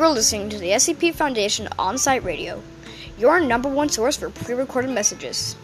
You're listening to the SCP Foundation on site radio, your number one source for pre recorded messages.